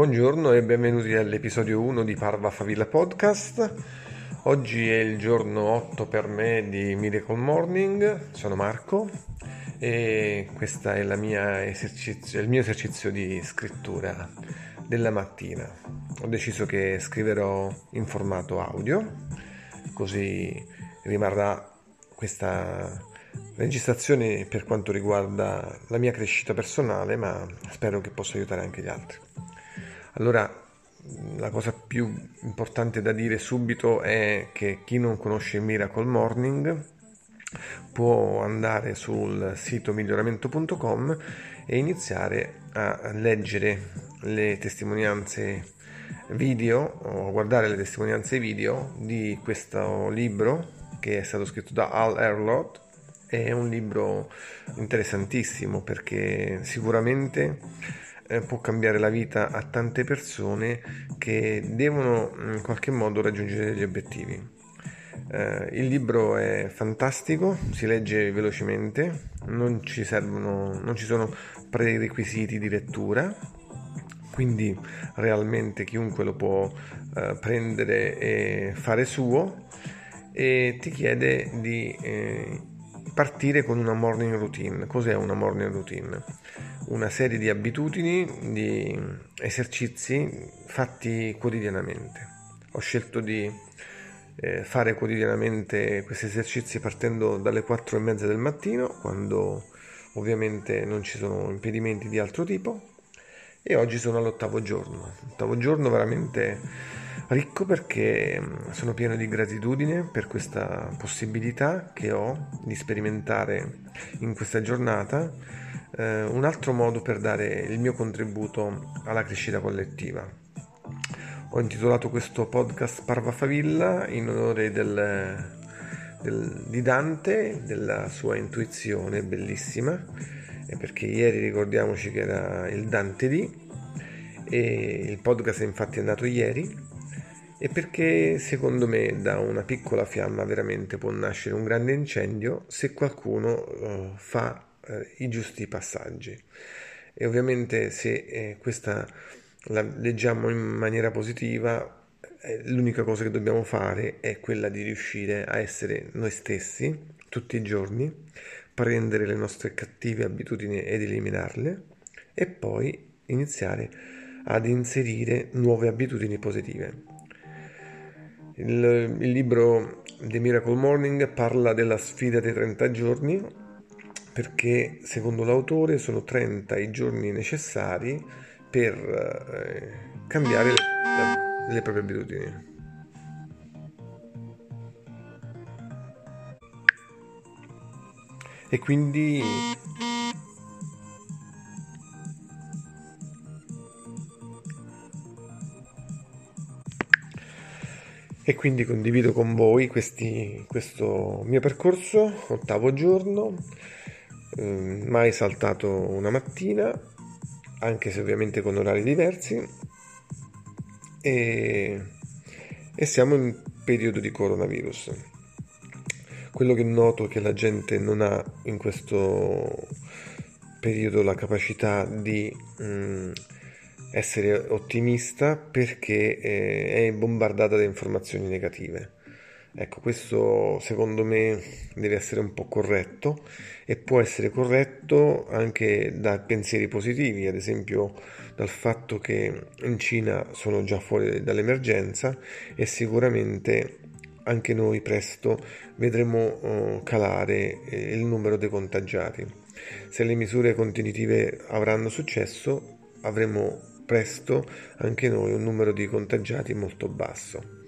Buongiorno e benvenuti all'episodio 1 di Parva Favilla Podcast. Oggi è il giorno 8 per me di Miracle Morning, sono Marco e questo è il mio esercizio di scrittura della mattina. Ho deciso che scriverò in formato audio, così rimarrà questa registrazione per quanto riguarda la mia crescita personale, ma spero che possa aiutare anche gli altri. Allora, la cosa più importante da dire subito è che chi non conosce Miracle Morning può andare sul sito miglioramento.com e iniziare a leggere le testimonianze video o guardare le testimonianze video di questo libro che è stato scritto da Al Erlot è un libro interessantissimo perché sicuramente eh, può cambiare la vita a tante persone che devono in qualche modo raggiungere degli obiettivi. Eh, il libro è fantastico, si legge velocemente, non ci, servono, non ci sono prerequisiti di lettura, quindi realmente chiunque lo può eh, prendere e fare suo e ti chiede di eh, partire con una morning routine. Cos'è una morning routine? Una serie di abitudini, di esercizi fatti quotidianamente. Ho scelto di eh, fare quotidianamente questi esercizi partendo dalle 4 e mezza del mattino, quando ovviamente non ci sono impedimenti di altro tipo. E oggi sono all'ottavo giorno. Ottavo giorno veramente ricco perché mm, sono pieno di gratitudine per questa possibilità che ho di sperimentare in questa giornata eh, un altro modo per dare il mio contributo alla crescita collettiva. Ho intitolato questo podcast Parva Favilla in onore del, del, di Dante, della sua intuizione bellissima, perché ieri ricordiamoci che era il Dante di e il podcast infatti è nato ieri e perché secondo me da una piccola fiamma veramente può nascere un grande incendio se qualcuno uh, fa uh, i giusti passaggi. E ovviamente se eh, questa la leggiamo in maniera positiva, eh, l'unica cosa che dobbiamo fare è quella di riuscire a essere noi stessi tutti i giorni, prendere le nostre cattive abitudini ed eliminarle e poi iniziare ad inserire nuove abitudini positive. Il, il libro The Miracle Morning parla della sfida dei 30 giorni perché secondo l'autore sono 30 i giorni necessari per eh, cambiare le, le proprie abitudini. E quindi e quindi condivido con voi questi, questo mio percorso, ottavo giorno, eh, mai saltato una mattina, anche se ovviamente con orari diversi, e, e siamo in periodo di coronavirus. Quello che noto è che la gente non ha in questo periodo la capacità di... Mh, mm, essere ottimista perché eh, è bombardata da informazioni negative. Ecco, questo secondo me deve essere un po' corretto e può essere corretto anche da pensieri positivi, ad esempio dal fatto che in Cina sono già fuori dall'emergenza e sicuramente anche noi presto vedremo uh, calare eh, il numero dei contagiati. Se le misure contenitive avranno successo, avremo presto anche noi un numero di contagiati molto basso.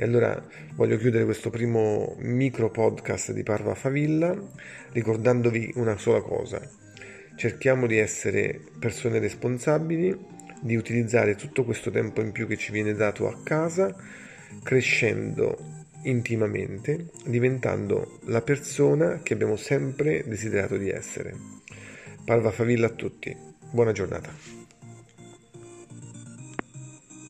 E allora voglio chiudere questo primo micro podcast di Parva Favilla ricordandovi una sola cosa. Cerchiamo di essere persone responsabili, di utilizzare tutto questo tempo in più che ci viene dato a casa, crescendo intimamente, diventando la persona che abbiamo sempre desiderato di essere. Parva Favilla a tutti, buona giornata.